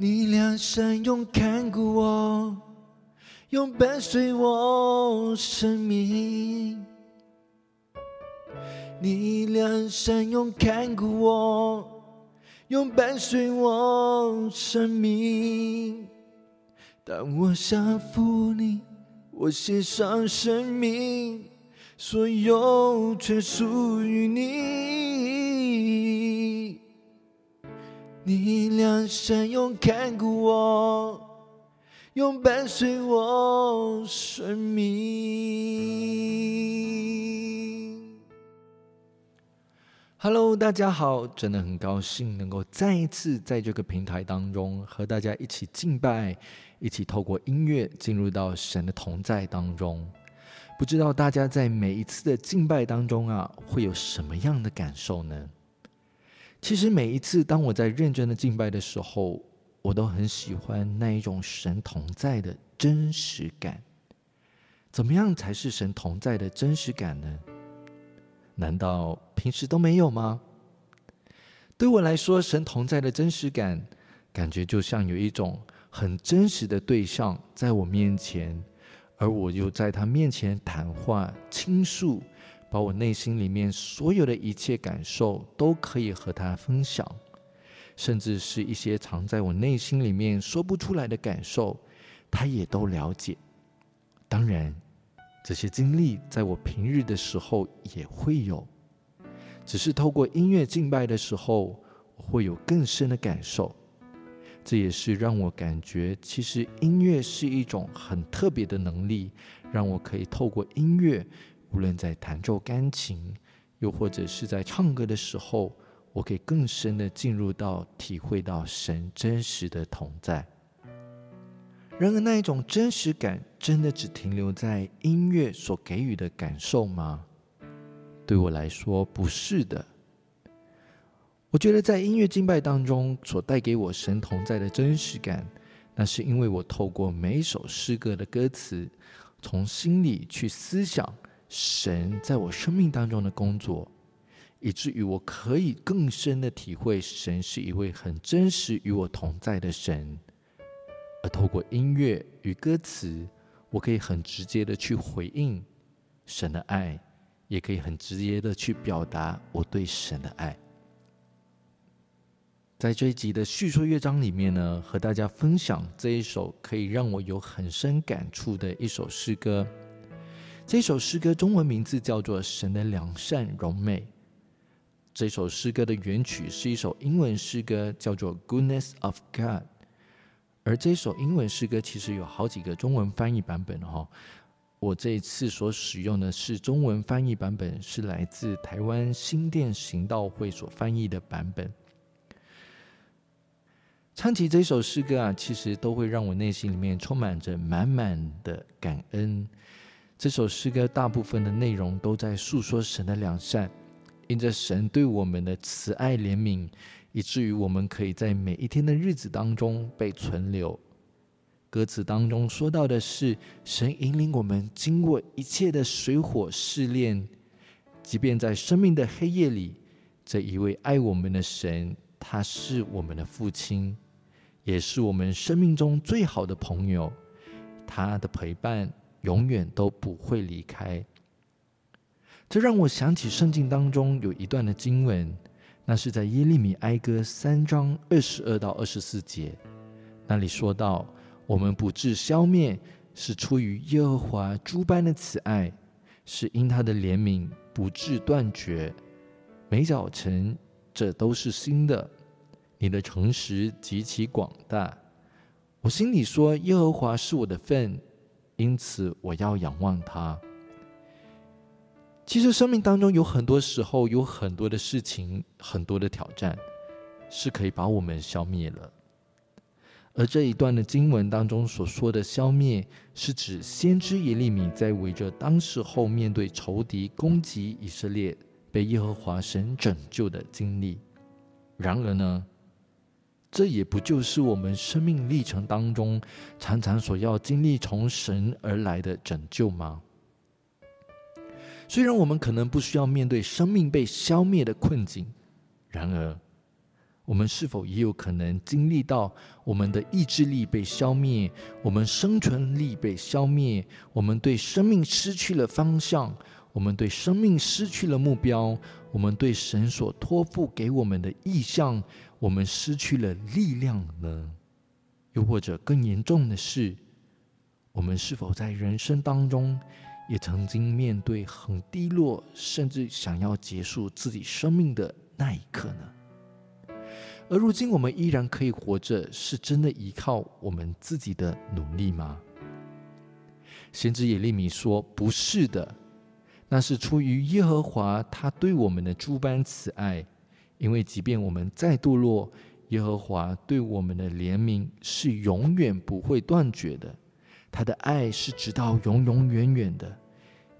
你俩善用看顾我，用伴随我生命。你俩善用看顾我，用伴随我生命。当我降服你，我献上生命，所有全属于你。你良善用看顾我，用伴随我生命。Hello，大家好，真的很高兴能够再一次在这个平台当中和大家一起敬拜，一起透过音乐进入到神的同在当中。不知道大家在每一次的敬拜当中啊，会有什么样的感受呢？其实每一次当我在认真的敬拜的时候，我都很喜欢那一种神同在的真实感。怎么样才是神同在的真实感呢？难道平时都没有吗？对我来说，神同在的真实感，感觉就像有一种很真实的对象在我面前，而我又在他面前谈话倾诉。把我内心里面所有的一切感受都可以和他分享，甚至是一些藏在我内心里面说不出来的感受，他也都了解。当然，这些经历在我平日的时候也会有，只是透过音乐敬拜的时候，我会有更深的感受。这也是让我感觉，其实音乐是一种很特别的能力，让我可以透过音乐。无论在弹奏钢琴，又或者是在唱歌的时候，我可以更深的进入到体会到神真实的同在。然而，那一种真实感，真的只停留在音乐所给予的感受吗？对我来说，不是的。我觉得在音乐敬拜当中所带给我神同在的真实感，那是因为我透过每一首诗歌的歌词，从心里去思想。神在我生命当中的工作，以至于我可以更深的体会，神是一位很真实与我同在的神。而透过音乐与歌词，我可以很直接的去回应神的爱，也可以很直接的去表达我对神的爱。在这一集的叙述乐章里面呢，和大家分享这一首可以让我有很深感触的一首诗歌。这首诗歌中文名字叫做《神的良善荣美》。这首诗歌的原曲是一首英文诗歌，叫做《Goodness of God》。而这首英文诗歌其实有好几个中文翻译版本哈。我这一次所使用的是中文翻译版本，是来自台湾新店行道会所翻译的版本。唱起这首诗歌啊，其实都会让我内心里面充满着满满的感恩。这首诗歌大部分的内容都在诉说神的良善，因着神对我们的慈爱怜悯，以至于我们可以在每一天的日子当中被存留。歌词当中说到的是，神引领我们经过一切的水火试炼，即便在生命的黑夜里，这一位爱我们的神，他是我们的父亲，也是我们生命中最好的朋友，他的陪伴。永远都不会离开。这让我想起圣经当中有一段的经文，那是在耶利米哀歌三章二十二到二十四节，那里说到：我们不致消灭，是出于耶和华诸般的慈爱，是因他的怜悯不致断绝。每早晨，这都是新的。你的诚实极其广大。我心里说：耶和华是我的份。因此，我要仰望他。其实，生命当中有很多时候，有很多的事情，很多的挑战，是可以把我们消灭了。而这一段的经文当中所说的消灭，是指先知耶利米在围着当时候面对仇敌攻击以色列，被耶和华神拯救的经历。然而呢？这也不就是我们生命历程当中常常所要经历从神而来的拯救吗？虽然我们可能不需要面对生命被消灭的困境，然而我们是否也有可能经历到我们的意志力被消灭，我们生存力被消灭，我们对生命失去了方向，我们对生命失去了目标，我们对神所托付给我们的意向，我们失去了力量呢？又或者更严重的是，我们是否在人生当中也曾经面对很低落，甚至想要结束自己生命的那一刻呢？而如今我们依然可以活着，是真的依靠我们自己的努力吗？先知耶利米说：“不是的，那是出于耶和华他对我们的诸般慈爱。因为即便我们再堕落，耶和华对我们的怜悯是永远不会断绝的，他的爱是直到永永远远的，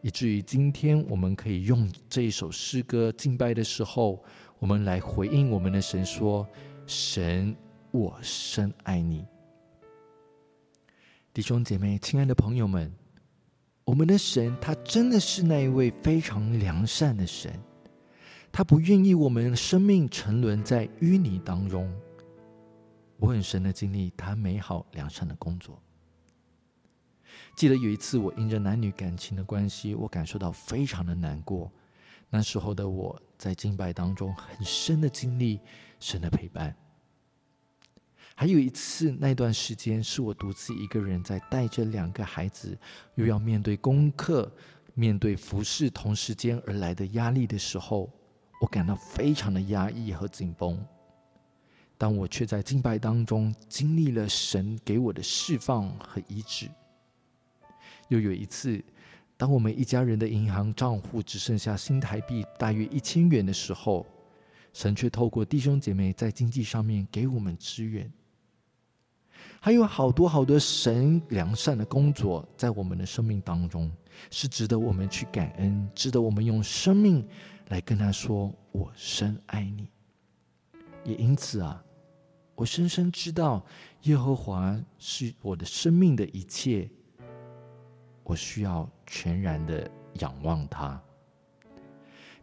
以至于今天我们可以用这一首诗歌敬拜的时候。”我们来回应我们的神说：“神，我深爱你。”弟兄姐妹，亲爱的朋友们，我们的神他真的是那一位非常良善的神，他不愿意我们生命沉沦在淤泥当中。我很深的经历他美好良善的工作。记得有一次，我因着男女感情的关系，我感受到非常的难过。那时候的我在敬拜当中很深的经历神的陪伴。还有一次，那段时间是我独自一个人在带着两个孩子，又要面对功课、面对服侍同时间而来的压力的时候，我感到非常的压抑和紧绷。但我却在敬拜当中经历了神给我的释放和医治。又有一次。当我们一家人的银行账户只剩下新台币大约一千元的时候，神却透过弟兄姐妹在经济上面给我们支援。还有好多好多神良善的工作在我们的生命当中，是值得我们去感恩，值得我们用生命来跟他说：“我深爱你。”也因此啊，我深深知道耶和华是我的生命的一切。我需要全然的仰望他，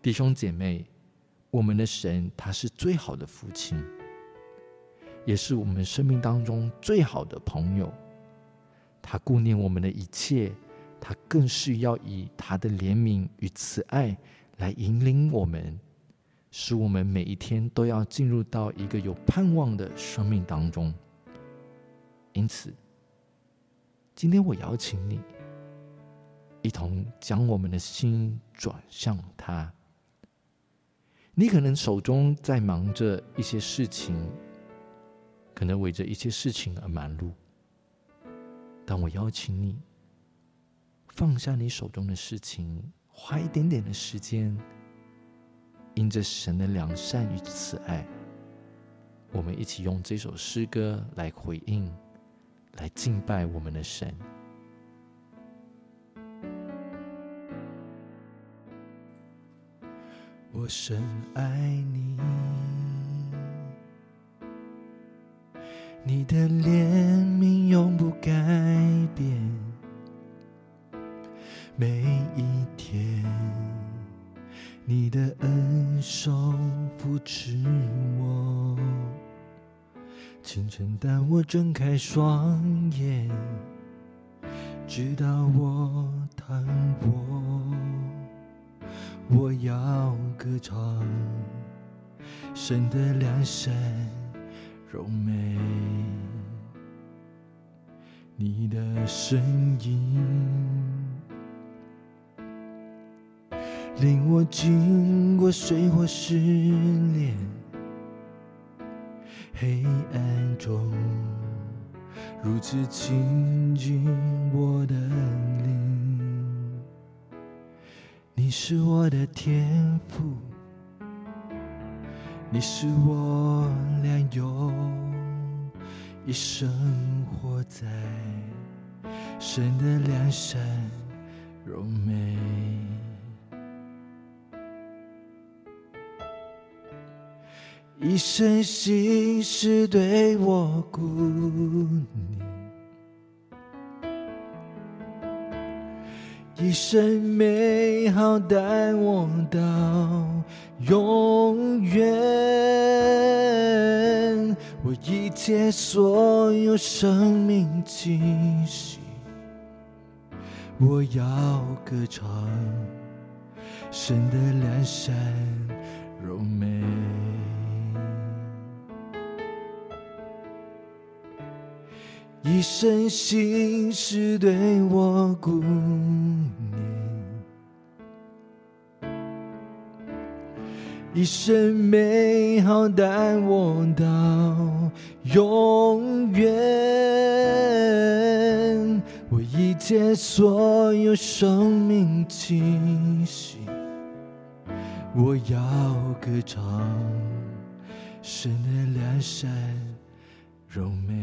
弟兄姐妹，我们的神他是最好的父亲，也是我们生命当中最好的朋友。他顾念我们的一切，他更是要以他的怜悯与慈爱来引领我们，使我们每一天都要进入到一个有盼望的生命当中。因此，今天我邀请你。一同将我们的心转向他。你可能手中在忙着一些事情，可能为着一些事情而忙碌。但我邀请你放下你手中的事情，花一点点的时间，因着神的良善与慈爱，我们一起用这首诗歌来回应，来敬拜我们的神。我深爱你，你的怜悯永不改变。每一天，你的恩手扶持我。清晨，当我睁开双眼，直到我躺卧。我要歌唱神的良善柔美，你的声音令我经过水火试炼，黑暗中如此亲近我的灵。你是我的天赋，你是我良友，一生活在神的良善柔美，一生心事对我顾念。一生美好带我到永远。我一切所有生命气息，我要歌唱，神的良善柔美，一生心事对我顾念。一生美好带我到永远，我一切所有生命气息，我要歌唱神的良善柔美，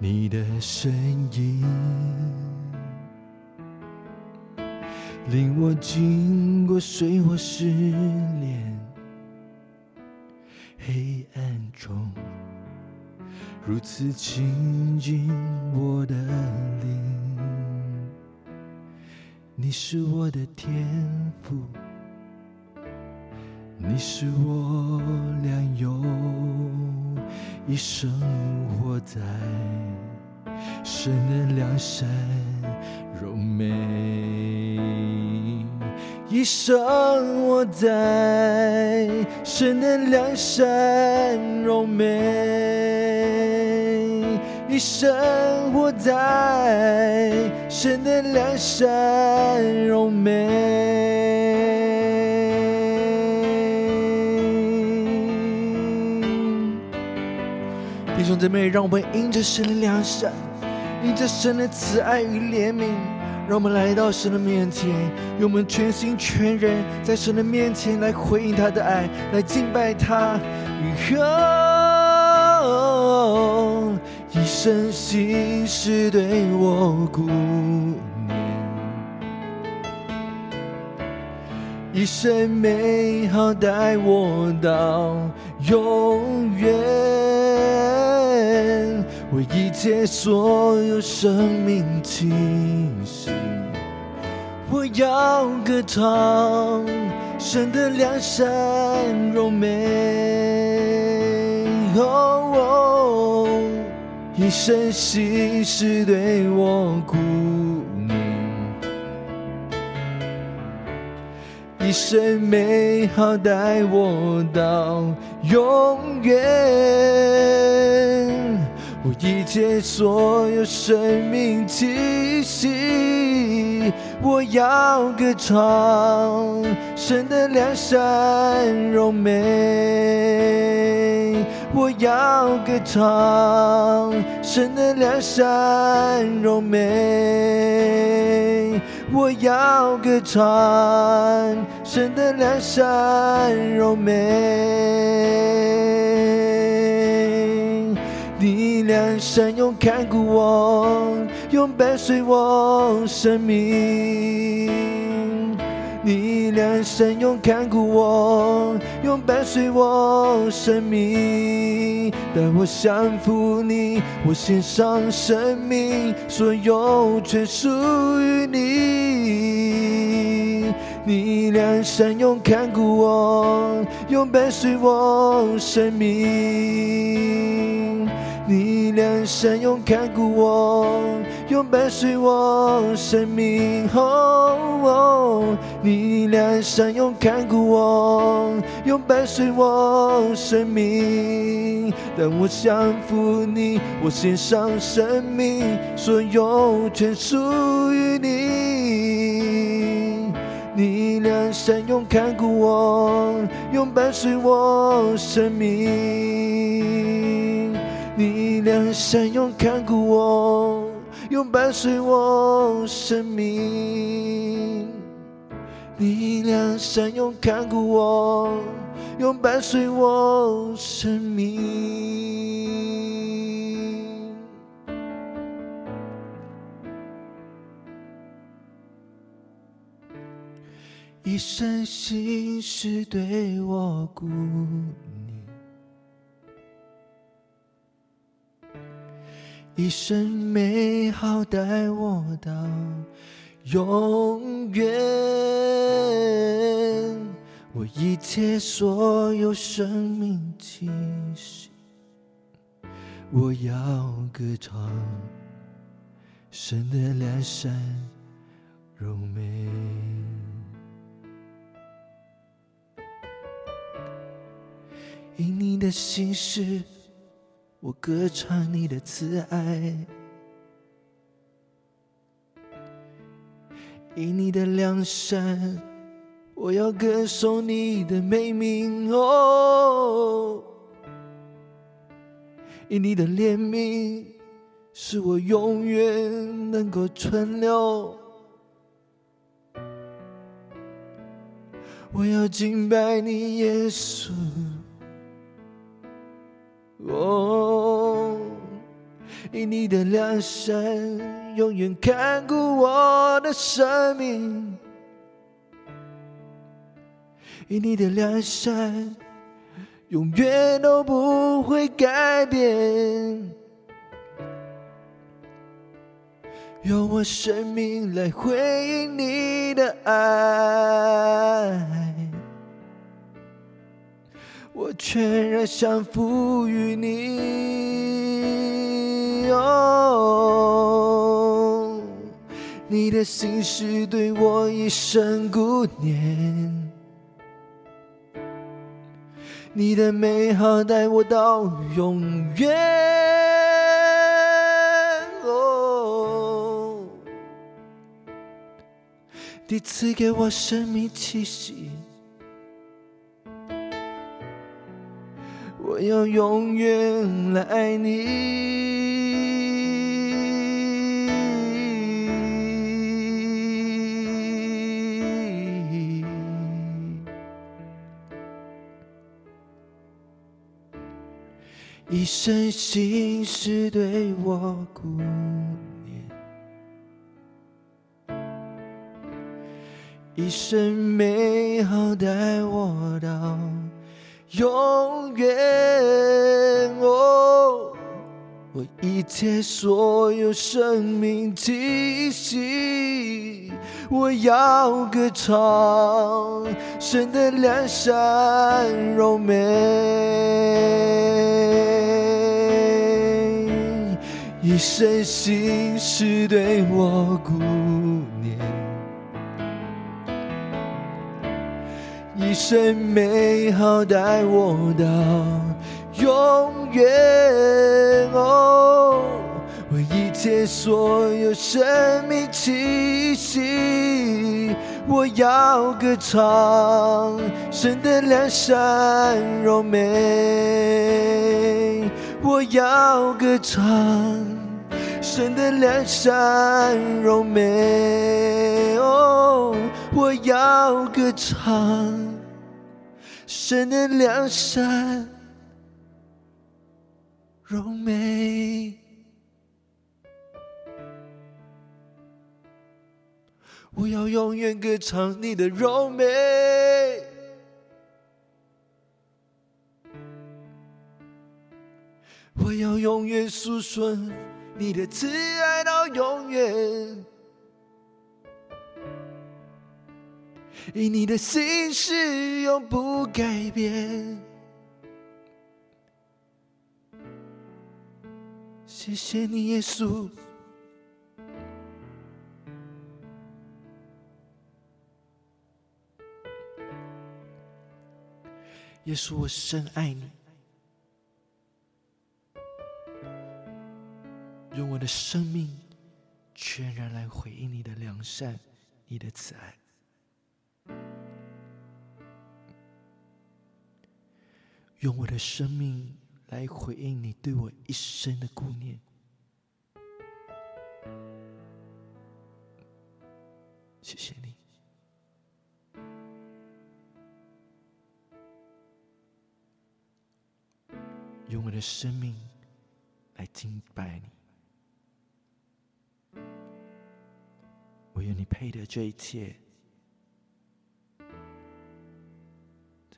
你的身影。令我经过水火试炼，黑暗中如此亲近我的灵。你是我的天赋，你是我良友，一生活在神的良山柔美。一生活在神的良山柔美，一生活在神的良山柔美。兄姊妹，让我们迎着神的良善，迎着神的慈爱与怜悯。让我们来到神的面前，用我们全心全人，在神的面前来回应他的爱，来敬拜他。一生心事对我顾念，一生美好带我到永远。为一切所有生命气息，我要歌唱神的良善柔美。一生心事对我顾念，一生美好带我到永远。我一切所有生命气息，我要歌唱神的良善柔美，我要歌唱神的良善柔美，我要歌唱神的良善柔美。你良善用看顾我，永伴随我生命。你良善用看顾我，永伴随我生命。当我降服你，我献上生命，所有全属于你。你良善用看顾我，用伴随我生命。你良善用看顾我，用伴随我生命。哦，你良善用看顾我，用伴随我生命。当我降服你，我献上生命，所有全属于你。你良善用看顾我，用伴随我生命。你良善用看顾我，用伴随我生命。你良善用看顾我，用伴随我生命。一生心事对我顾。一生美好带我到永远，我一切所有生命气息，我要歌唱神的良善柔美。因你的心事，我歌唱你的慈爱。以你的良善，我要歌颂你的美名哦。以你的怜悯，使我永远能够存留。我要敬拜你，耶稣。哦，以你的良善。永远看顾我的生命，以你的良善，永远都不会改变。用我生命来回应你的爱，我全然降服于你。哦。你的心事对我一生顾念，你的美好带我到永远。哦，你赐给我生命气息，我要永远来爱你。一生心事对我顾念，一生美好带我到永远。哦，我一切所有生命气息，我要歌唱神的良善柔美。一生心事对我顾念，一生美好带我到永远。哦，我一切所有生命气息，我要歌唱神的良善柔美，我要歌唱。神的良善柔美，哦，我要歌唱。神的良善柔美，我要永远歌唱你的柔美。我要永远诉说。你的慈爱到永远，以你的心事永不改变。谢谢你，耶稣，耶稣，我深爱你。用我的生命全然来回应你的良善，你的慈爱；用我的生命来回应你对我一生的顾念。谢谢你，用我的生命来敬拜你。我愿你配得这一切，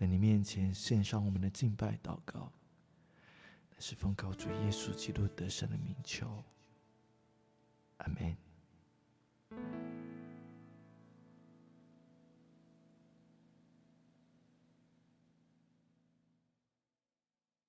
在你面前献上我们的敬拜祷告，那是奉告主耶稣基督得胜的名求，阿门。